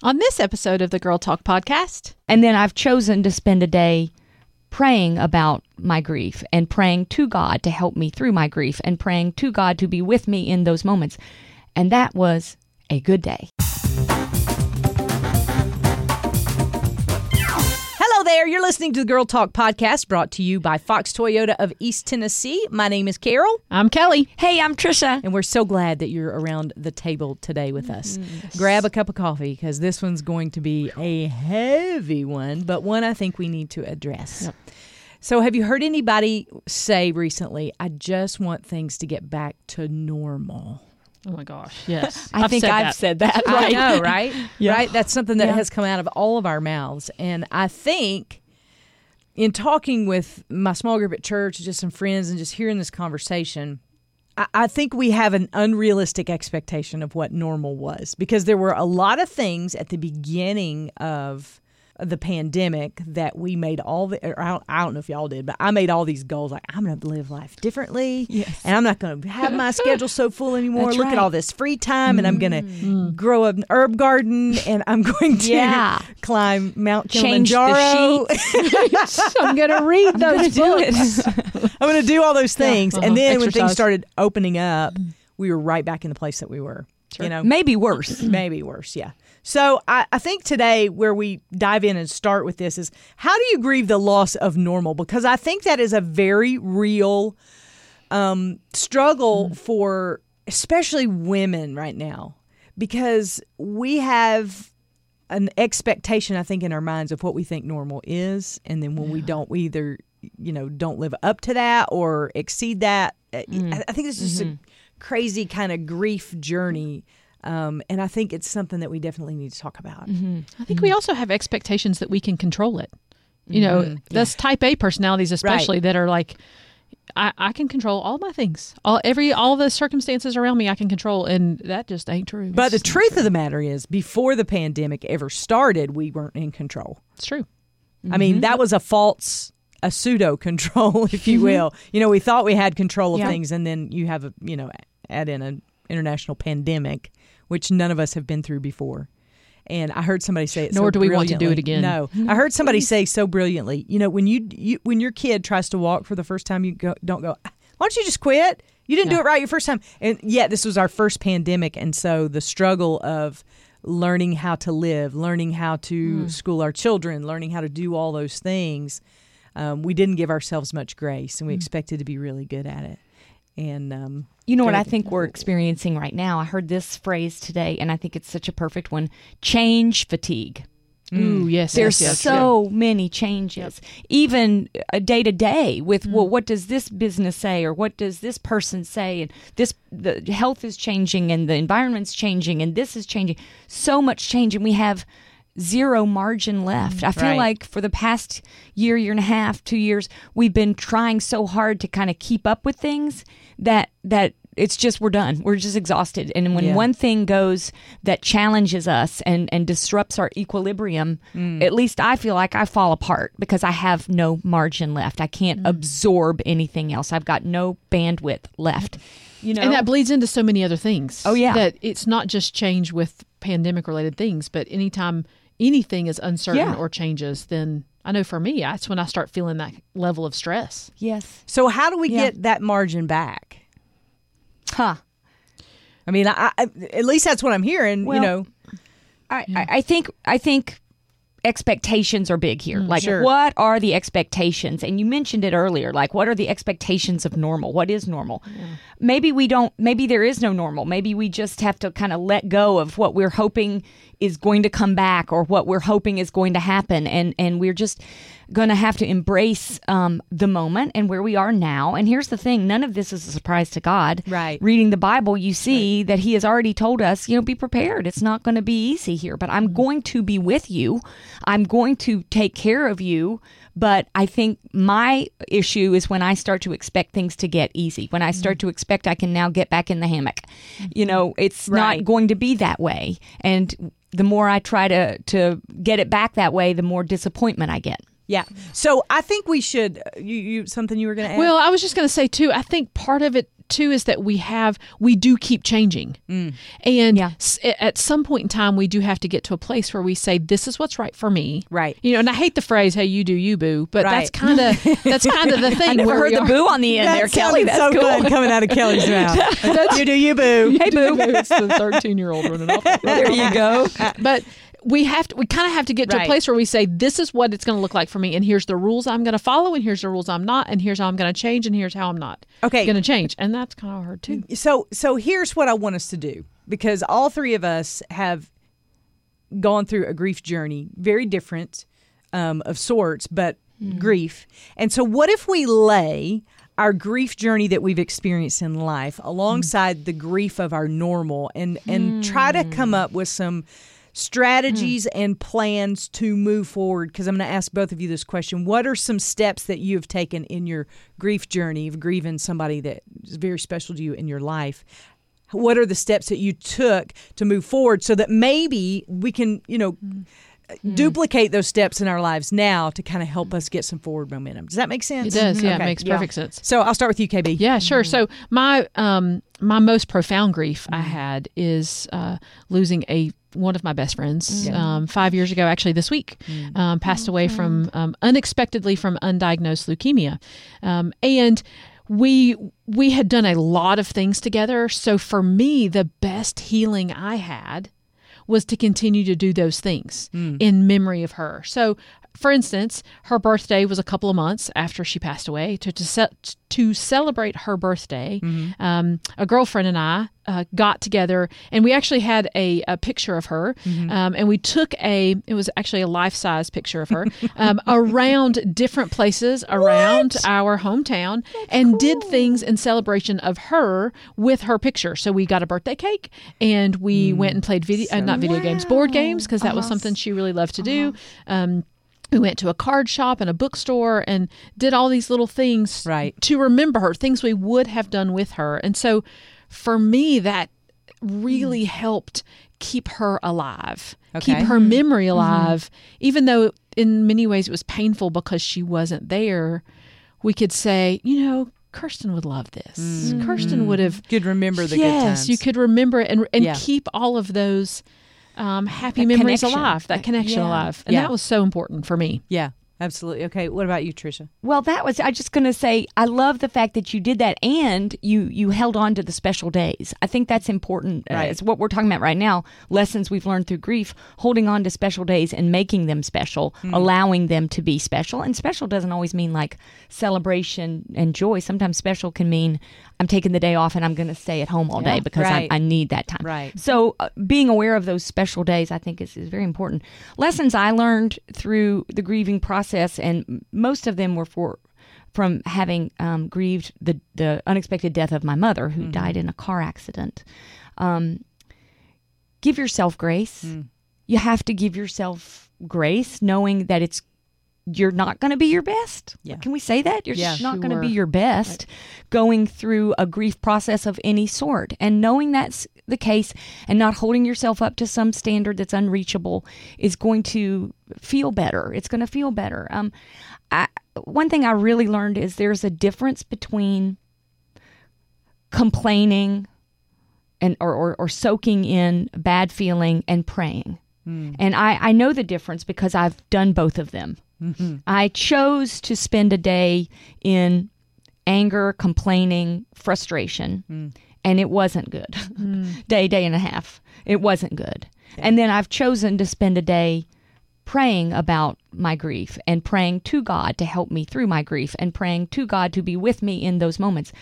On this episode of the Girl Talk podcast, And then I've chosen to spend a day praying about my grief and praying to God to help me through my grief and praying to God to be with me in those moments. And that was a good day. There. You're listening to the Girl Talk podcast brought to you by Fox Toyota of East Tennessee. My name is Carol, I'm Kelly. Hey, I'm Tricia. and we're so glad that you're around the table today with us. Grab a cup of coffee because this one's going to be a heavy one, but one I think we need to address. So, have you heard anybody say recently, I just want things to get back to normal? Oh my gosh, yes. I think said I've that. said that. I Right. know, right? Yeah. Right? That's something that Yeah. has come out of all of our mouths. And I think in talking with my small group at church, just some friends, and just hearing this conversation, I, I think we have an unrealistic expectation of what normal was because there were a lot of things at the beginning of the pandemic that we made all the or I, don't, I don't know if y'all did but i made all these goals like i'm going to live life differently Yes. and i'm not going to have my schedule so full anymore. That's look at all this free time and i'm going to mm. mm. grow an herb garden and i'm going to Yeah. climb mount kilimanjaro. I'm gonna read those books. i'm going to do all those things. Uh-huh. and then when things started opening up mm. we were right back in the place that we were you know? Maybe worse. maybe worse yeah. So I, I think today where we dive in and start with this is how do you grieve the loss of normal? Because i think that is a very real um, struggle for especially women right now. Because we have an expectation i think in our minds of what we think normal is. And then when we don't we either you know don't live up to that or exceed that Uh, I, I think this is a crazy kind of grief journey um, and i think it's something that we definitely need to talk about mm-hmm. I think we also have expectations that we can control it. You know, mm-hmm. those type A personalities, especially that are like, I, I can control all my things, all every all the circumstances around me, I can control, and that just ain't true. but the It's not truth true. of the matter is before the pandemic ever started we weren't in control it's true. I mean, mm-hmm. that was a false, a pseudo control, if you mm-hmm. will. You know, we thought we had control of Yeah. things, and then you have a, you know, add in an international pandemic, which none of us have been through before. And I heard somebody say it. so Nor do we want to do it again. No, I heard somebody say so brilliantly. You know, when you, you when your kid tries to walk for the first time, you go, don't go. Ah, why don't you just quit? You didn't do it right your first time. And yet, this was our first pandemic, and so the struggle of learning how to live, learning how to mm. school our children, learning how to do all those things, um, we didn't give ourselves much grace, and we expected to be really good at it. And um, You know what I think we're experiencing right now? I heard this phrase today, and I think it's such a perfect one change fatigue. Ooh, yes, There's yes, yes. so many changes, even uh, day to day. With well, what does this business say, or what does this person say, and this the health is changing, and the environment's changing, and this is changing. So much change, and we have zero margin left. I feel Right. like for the past year, year and a half, two years, we've been trying so hard to kind of keep up with things that that it's just we're done. We're just exhausted. And when Yeah. one thing goes that challenges us and and disrupts our equilibrium, mm. at least I feel like I fall apart because I have no margin left. I can't mm. absorb anything else. I've got no bandwidth left. You know, and that bleeds into so many other things. Oh, yeah. that it's not just change with pandemic related things, but anytime anything is uncertain Yeah. or changes, then I know for me, that's when I start feeling that level of stress. yes, so, how do we Yeah. get that margin back? huh. I mean, I, I, at least that's what I'm hearing. you know, I, I I think I think expectations are big here. Mm, like sure. what are the expectations? And you mentioned it earlier. Like what are the expectations of normal? What is normal? Maybe we don't maybe there is no normal. Maybe we just have to kind of let go of what we're hoping is going to come back or what we're hoping is going to happen and and we're just going to have to embrace um, the moment and where we are now. And here's the thing: none of this is a surprise to God. Right. Reading the Bible, you see that He has already told us, you know, be prepared. It's not going to be easy here, but I'm going to be with you. I'm going to take care of you. But I think my issue is when I start to expect things to get easy, when I start to expect I can now get back in the hammock. You know, it's Right. not going to be that way. And the more I try to to get it back that way, the more disappointment I get. Yeah. So I think we should. Uh, you, you something you were going to add? Well, I was just going to say too. I think part of it too is that we have we do keep changing, mm. and Yeah. s- at some point in time we do have to get to a place where we say this is what's right for me, Right. You know, and I hate the phrase "Hey, you do you, boo," but that's kind of that's kind of the thing. I never heard the boo on the end there, Kelly. That's so cool. good coming out of Kelly's mouth. you do you, boo. Hey, boo! it's the thirteen-year-old running off. There you go. but we have to we kind of have to get to a place where we say this is what it's going to look like for me and here's the rules i'm going to follow and here's the rules i'm not and here's how i'm going to change and here's how i'm not Okay. going to change. And that's kind of hard too. So so here's what I want us to do because all three of us have gone through a grief journey, very different um, of sorts, but hmm. grief. And so what if we lay our grief journey that we've experienced in life hmm. alongside the grief of our normal and and try to come hmm. up with some Hmm. strategies and plans to move forward because I'm going to ask both of you this question. What are some steps that you have taken in your grief journey of grieving somebody that is very special to you in your life? What are the steps that you took to move forward so that maybe we can, you know, hmm. Duplicate those steps in our lives now to kind of help us get some forward momentum? Does that make sense? it does yeah Okay, it makes yeah. perfect sense. So I'll start with you, KB. yeah sure. So my um my most profound grief i had is uh losing a one of my best friends um, five years ago actually this week um, passed away from um, unexpectedly from undiagnosed leukemia. Um, and we we had done a lot of things together. So for me the best healing i had was to continue to do those things hmm. in memory of her. So, for instance, her birthday was a couple of months after she passed away. To to, ce- to celebrate her birthday, um, a girlfriend and I uh, got together, and we actually had a, a picture of her, um, and we took a. It was actually a life size picture of her um, around different places around our hometown, and did things in celebration of her with her picture. So we got a birthday cake, and we went and played video, uh, not video games, board games, because that was something she really loved to do. We went to a card shop and a bookstore and did all these little things Right. to remember her, things we would have done with her. And so for me, that really mm. helped keep her alive, Okay. keep her mm-hmm. memory mm-hmm. alive, even though in many ways it was painful because she wasn't there. We could say, you know, Kirsten would love this. Kirsten mm-hmm. would have Could remember the yes, you could remember it and and Yeah. keep all of those um, happy That memories connection. alive, that connection Yeah. alive, and Yeah. that was so important for me. Yeah, absolutely. Okay, what about you, Tricia? Well, that was I just going to say I love the fact that you did that and you you held on to the special days. I think that's important. Uh, it's what we're talking about right now. Lessons we've learned through grief, holding on to special days and making them special, allowing them to be special. And special doesn't always mean like celebration and joy. Sometimes special can mean I'm taking the day off and I'm going to stay at home all day because Right. I, I need that time. Right. So uh, being aware of those special days, I think, is, is very important. Lessons I learned through the grieving process, and most of them were for from having um, grieved the the unexpected death of my mother, who died in a car accident. Um, give yourself grace. You have to give yourself grace, knowing that it's you're not going to be your best. Yeah. Can we say that? You're Yeah. not going to be your best going through a grief process of any sort. And knowing that's the case and not holding yourself up to some standard that's unreachable is going to feel better. It's going to feel better. Um, I, one thing I really learned is there's a difference between complaining and or, or, or soaking in bad feeling and praying. And I, I know the difference because I've done both of them. I chose to spend a day in anger, complaining, frustration, and it wasn't good. Hmm. day, day and a half. It wasn't good. And then I've chosen to spend a day praying about my grief and praying to God to help me through my grief and praying to God to be with me in those moments.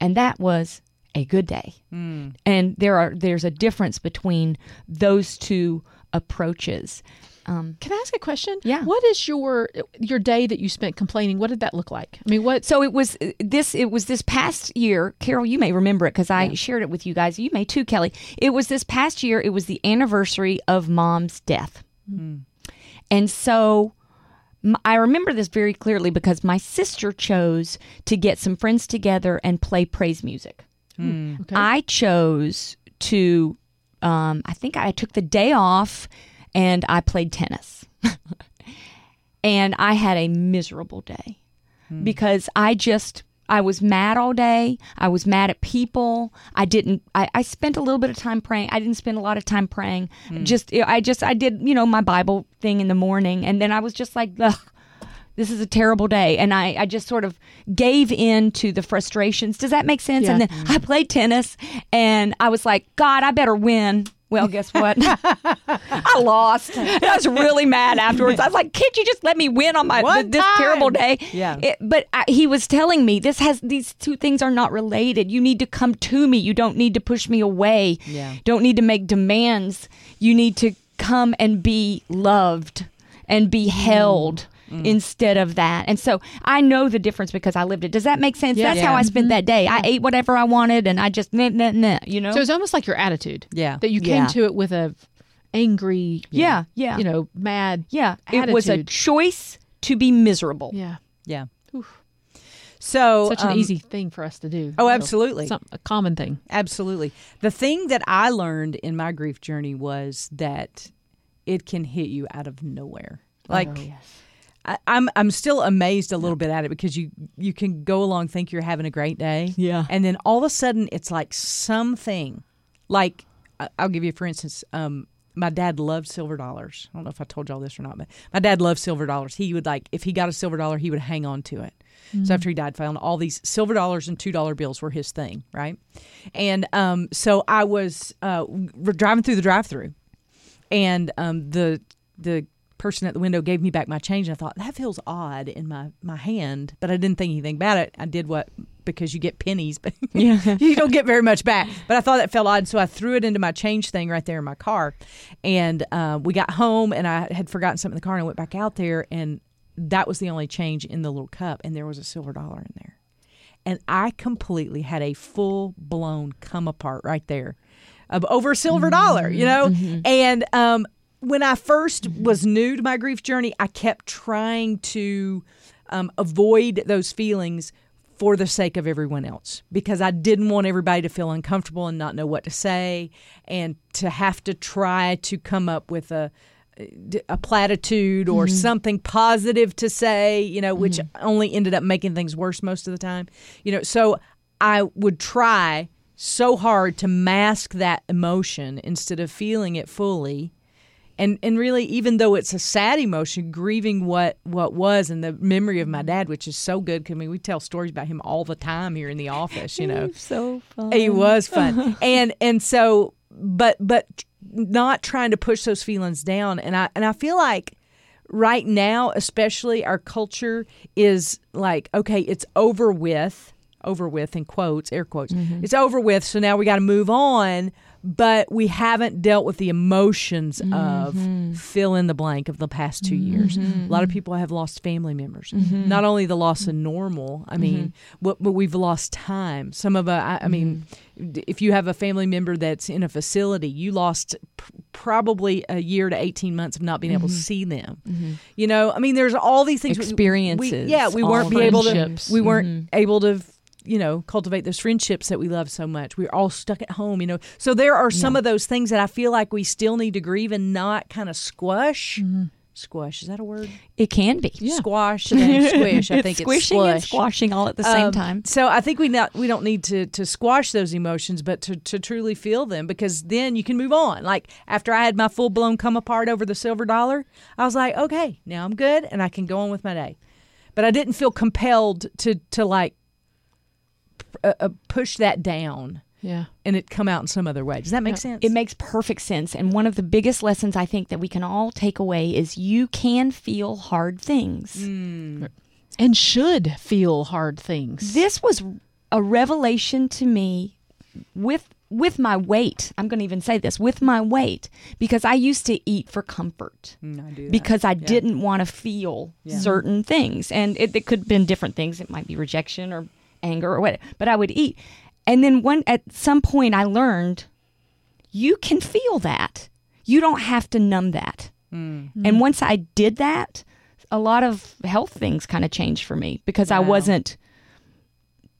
And that was a good day. Hmm. And there are there's a difference between those two approaches. Um, Can I ask a question? Yeah. What is your your day that you spent complaining? What did that look like? I mean, what? So it was uh, this. It was this past year, Carol. You may remember it because I shared it with you guys. You may too, Kelly. It was this past year. It was the anniversary of Mom's death, and so I remember this very clearly because my sister chose to get some friends together and play praise music. Okay. I chose to. Um, I think I took the day off, and I played tennis, and I had a miserable day hmm. because I just I was mad all day. I was mad at people. I didn't. I, I spent a little bit of time praying. I didn't spend a lot of time praying. Hmm. Just I just I did you know my Bible thing in the morning, and then I was just like, Ugh, this is a terrible day, and I I just sort of gave in to the frustrations. Does that make sense? And Yeah. then I played tennis, and I was like, God, I better win. Well, guess what? I lost. I was really mad afterwards. I was like, "Can't you just let me win on my th- this terrible day?" Yeah. It- but I, he was telling me this has these two things are not related. You need to come to me. You don't need to push me away. Yeah. Don't need to make demands. You need to come and be loved and be held. Instead of that. And so I know the difference because I lived it. Does that make sense? Yeah. That's how I spent that day. I ate whatever I wanted and I just, nah, nah, nah, you know? So it's almost like your attitude. Yeah. That you came Yeah. to it with a angry, yeah, yeah. you know, mad. yeah. It was a choice to be miserable. Yeah. Yeah. So Such an um, easy thing for us to do. Oh, absolutely. Some, a common thing. Absolutely. The thing that I learned in my grief journey was that it can hit you out of nowhere. Like Oh, yes. I, I'm I'm still amazed a little bit at it because you you can go along think you're having a great day. Yeah. And then all of a sudden it's like something like I- I'll give you for instance, um my dad loved silver dollars. I don't know if I told y'all this or not, but my dad loved silver dollars. He would like if he got a silver dollar, he would hang on to it. So after he died, found all these silver dollars and two dollar bills were his thing, right? And um, so I was uh, driving through the drive-through, and um, the the person at the window gave me back my change, and I thought that feels odd in my my hand, but I didn't think anything about it. I did what because you get pennies, but Yeah. you don't get very much back. But I thought that felt odd, so I threw it into my change thing right there in my car, and uh, we got home, and I had forgotten something in the car, and I went back out there, and that was the only change in the little cup, and there was a silver dollar in there and I completely had a full blown come apart right there of over a silver dollar, you know? And um, when I first was new to my grief journey, I kept trying to um, avoid those feelings for the sake of everyone else because I didn't want everybody to feel uncomfortable and not know what to say and to have to try to come up with a a platitude or something positive to say, you know, which only ended up making things worse most of the time. You know, so I would try so hard to mask that emotion instead of feeling it fully. And and really even though it's a sad emotion, grieving what what was and the memory of my mm-hmm. dad, which is so good. 'cause, I mean, we tell stories about him all the time here in the office, you know. so fun. It was fun, and and so, but but not trying to push those feelings down, and I and I feel like right now, especially our culture is like, okay, it's over with, over with in quotes, air quotes, mm-hmm. it's over with. So now we got to move on, but we haven't dealt with the emotions of mm-hmm. fill in the blank of the past two mm-hmm. years. A lot of mm-hmm. people have lost family members. Not only the loss of normal, I mean, but, but we've lost time. Some of us, I, I mean, if you have a family member that's in a facility, you lost p- probably a year to 18 months of not being able to see them. You know, I mean, there's all these things. we- we- Experiences, yeah, we weren't be able to, we weren't able to you know cultivate those friendships that we love so much. We're all stuck at home you know. So there are some of those things that i feel like we still need to grieve and not kind of squash squash is that a word? It can be. squash and squish. I think it's squishing and squashing all at the same Um, time. So I think we not we don't need to to squash those emotions, but to, to truly feel them because then you can move on. Like after I had my full blown come apart over the silver dollar, I was like, okay, now I'm good and I can go on with my day. But I didn't feel compelled to to like uh, uh, push that down Yeah. and it come out in some other way. Does that make sense? It makes perfect sense. And one of the biggest lessons I think that we can all take away is you can feel hard things. And should feel hard things. This was a revelation to me with with my weight. I'm going to even say this with my weight because I used to eat for comfort. Mm, I do because I didn't want to feel certain things. And it, it could have been different things. It might be rejection or anger or whatever. But I would eat. And then one at some point I learned you can feel that. You don't have to numb that. Hmm. And once I did that, a lot of health things kind of changed for me because I wasn't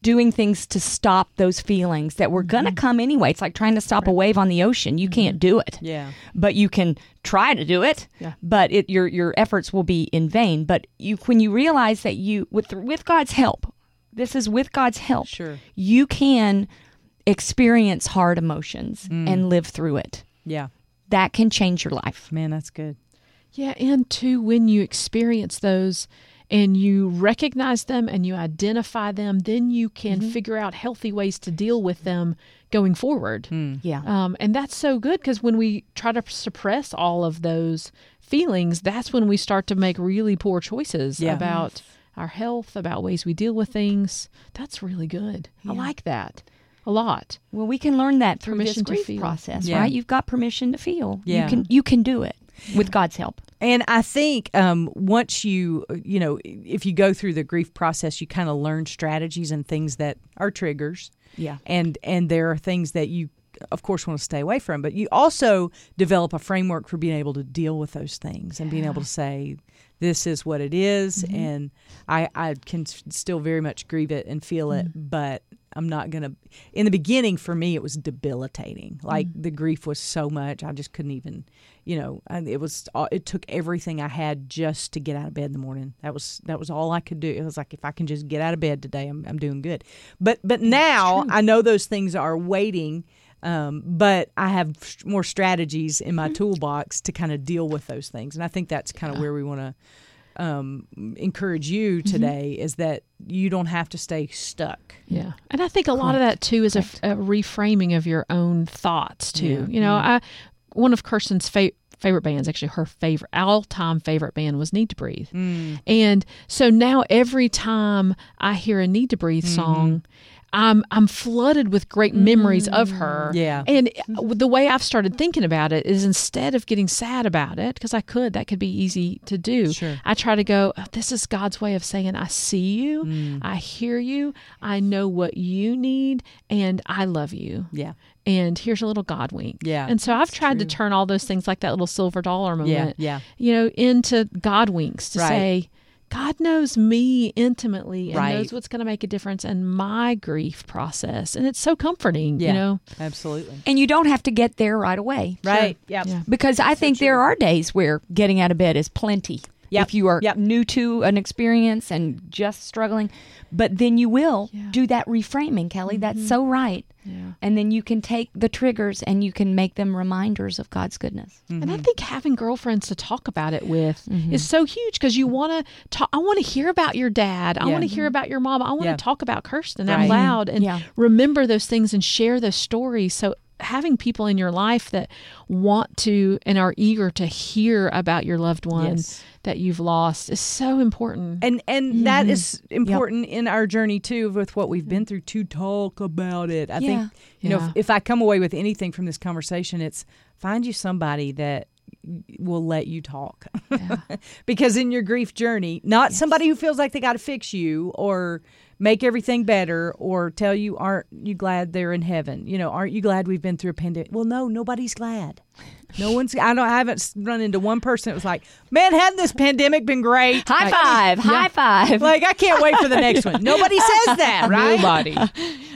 doing things to stop those feelings that were going to mm-hmm. come anyway. It's like trying to stop a wave on the ocean. You can't mm-hmm. do it yeah. but you can try to do it. Yeah. But it, your your efforts will be in vain. But you when you realize that you with with God's help, this is with God's help. Sure. You can experience hard emotions mm. and live through it. Yeah. That can change your life. Man, that's good. Yeah, and too, when you experience those and you recognize them and you identify them, then you can mm-hmm. figure out healthy ways to deal with them going forward. Hmm. Yeah. Um, and that's so good because when we try to suppress all of those feelings, that's when we start to make really poor choices Yeah. about our health, about ways we deal with things. That's really good. I like that a lot. Well, we can learn that through Permission this to grief feel. process, Yeah. right? You've got permission to feel. Yeah. You can you can do it with God's help. And I think um, once you, you know, if you go through the grief process, you kind of learn strategies and things that are triggers. Yeah. And and there are things that you, of course, want to stay away from. But you also develop a framework for being able to deal with those things and being able to say, "This is what it is," mm-hmm. and I I can still very much grieve it and feel it, mm-hmm. but I'm not gonna. In the beginning, for me, it was debilitating. Mm-hmm. Like the grief was so much, I just couldn't even. You know, and it was. It took everything I had just to get out of bed in the morning. That was that was all I could do. It was like if I can just get out of bed today, I'm I'm doing good. But but now I know those things are waiting. Um, but I have more strategies in my mm-hmm. toolbox to kind of deal with those things, and I think that's kind of where we want to um, encourage you mm-hmm. today is that you don't have to stay stuck. Yeah, and I think a lot of that too is a reframing of your own thoughts too. You know, mm-hmm. I one of Kirsten's fa- favorite bands, actually her favorite all time favorite band was Need to Breathe, mm. and so now every time I hear a Need to Breathe song. I'm I'm flooded with great memories of her. Yeah. And the way I've started thinking about it is instead of getting sad about it, because I could, that could be easy to do. Sure. I try to go, "Oh, this is God's way of saying, I see you, Mm. I hear you, I know what you need, and I love you. Yeah. And here's a little God wink. Yeah, And so I've tried to turn all those things like that little silver dollar moment, yeah. you know, into God winks to Right. say, God knows me intimately and Right. knows what's going to make a difference in my grief process. And it's so comforting, Yeah. you know? Absolutely. And you don't have to get there right away. Right. Yeah. Yeah. Because I think there are days where getting out of bed is plenty. Yep. If you are Yep. new to an experience and just struggling, but then you will Yeah. do that reframing, Kelly. That's mm-hmm. so right. Yeah. And then you can take the triggers and you can make them reminders of God's goodness. And I mm-hmm. think having girlfriends to talk about it with mm-hmm. is so huge because you want to talk. I want to hear about your dad. I Yeah. want to hear about your mom. I want to Yeah. talk about Kirsten Right. out loud and Yeah. remember those things and share those stories. So having people in your life that want to and are eager to hear about your loved one Yes. That you've lost is so important. And and mm-hmm. that is important in our journey too with what we've been mm-hmm. through to talk about it. I Yeah. think you know if, if I come away with anything from this conversation, it's find you somebody that will let you talk. because in your grief journey, not somebody who feels like they got to fix you or make everything better or tell you aren't you glad they're in heaven. You know, aren't you glad we've been through a pandemic? Well, no, nobody's glad. No one's. I don't. I haven't run into one person that was like, "Man, hadn't this pandemic been great?" High Like, five, high five. like I can't wait for the next one. Nobody says that, right? Nobody.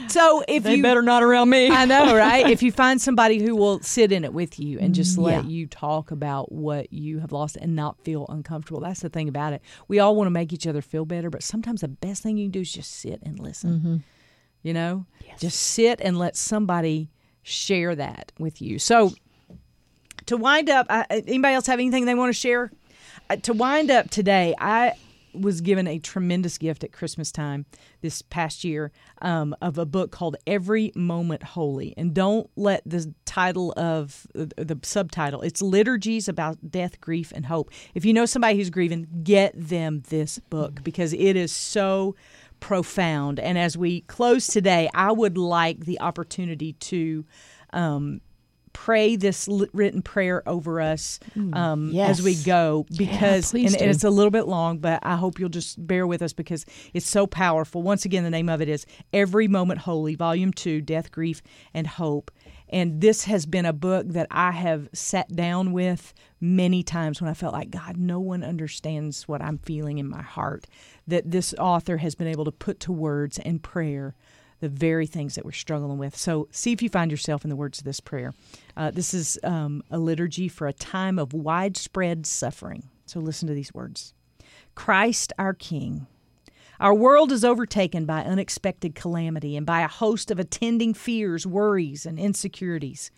So if you better not around me. I know, right? if you find somebody who will sit in it with you and mm, just let Yeah. you talk about what you have lost and not feel uncomfortable. That's the thing about it. We all want to make each other feel better, but sometimes the best thing you can do is just sit and listen. Mm-hmm. You know? Just sit and let somebody share that with you. So to wind up, I, anybody else have anything they want to share? Uh, to wind up today, I was given a tremendous gift at Christmas time this past year um, of a book called Every Moment Holy. And don't let the title of uh, the subtitle, it's liturgies about death, grief, and hope. If you know somebody who's grieving, get them this book because it is so profound. And as we close today, I would like the opportunity to. Um, pray this written prayer over us um, yes. as we go because please and, and it's a little bit long but i hope you'll just bear with us because it's so powerful. Once again the name of it is every moment holy volume 2 death grief and hope. And this has been a book that i have sat down with many times when i felt like god no one understands what i'm feeling in my heart. That this author has been able to put to words and prayer the very things that we're struggling with. So, see if you find yourself in the words of this prayer. Uh, this is um, a liturgy for a time of widespread suffering. So, listen to these words Christ our King, Our world is overtaken by unexpected calamity and by a host of attending fears, worries, and insecurities.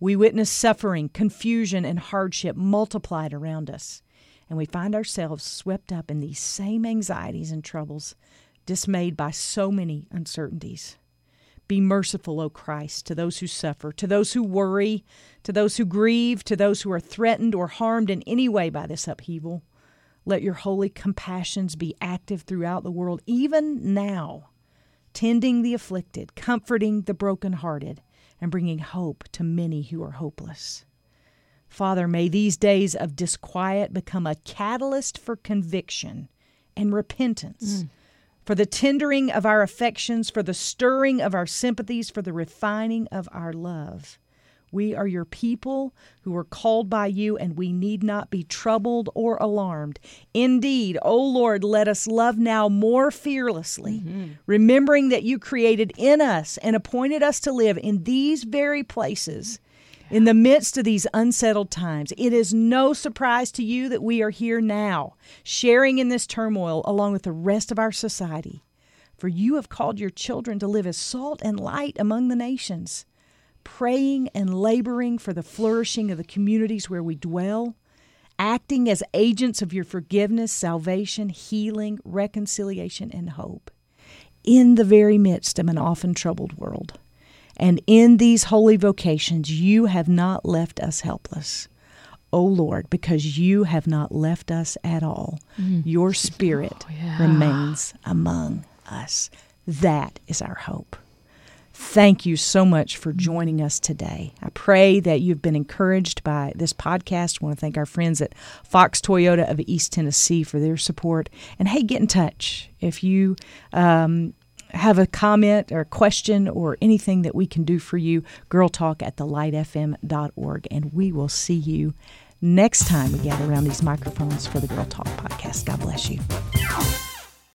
We witness suffering, confusion, and hardship multiplied around us, and we find ourselves swept up in these same anxieties and troubles, dismayed by so many uncertainties. Be merciful, O Christ, to those who suffer, to those who worry, to those who grieve, to those who are threatened or harmed in any way by this upheaval. Let your holy compassions be active throughout the world, even now, tending the afflicted, comforting the brokenhearted, and bringing hope to many who are hopeless. Father, may these days of disquiet become a catalyst for conviction and repentance. Mm for the tendering of our affections, for the stirring of our sympathies, for the refining of our love. We are your people who are called by you, and we need not be troubled or alarmed. Indeed, O Lord, let us love now more fearlessly, mm-hmm. remembering that you created in us and appointed us to live in these very places in the midst of these unsettled times, it is no surprise to you that we are here now, sharing in this turmoil along with the rest of our society. For you have called your children to live as salt and light among the nations, praying and laboring for the flourishing of the communities where we dwell, acting as agents of your forgiveness, salvation, healing, reconciliation, and hope in the very midst of an often troubled world. And in these holy vocations, you have not left us helpless. O Lord, because you have not left us at all. Mm. Your spirit oh, yeah. remains among us. That is our hope. Thank you so much for joining us today. I pray that you've been encouraged by this podcast. I want to thank our friends at Fox Toyota of East Tennessee for their support. And hey, get in touch if you um, have a comment or question or anything that we can do for you, girl talk at thelightfm.org. And we will see you next time we gather around these microphones for the Girl Talk podcast. God bless you.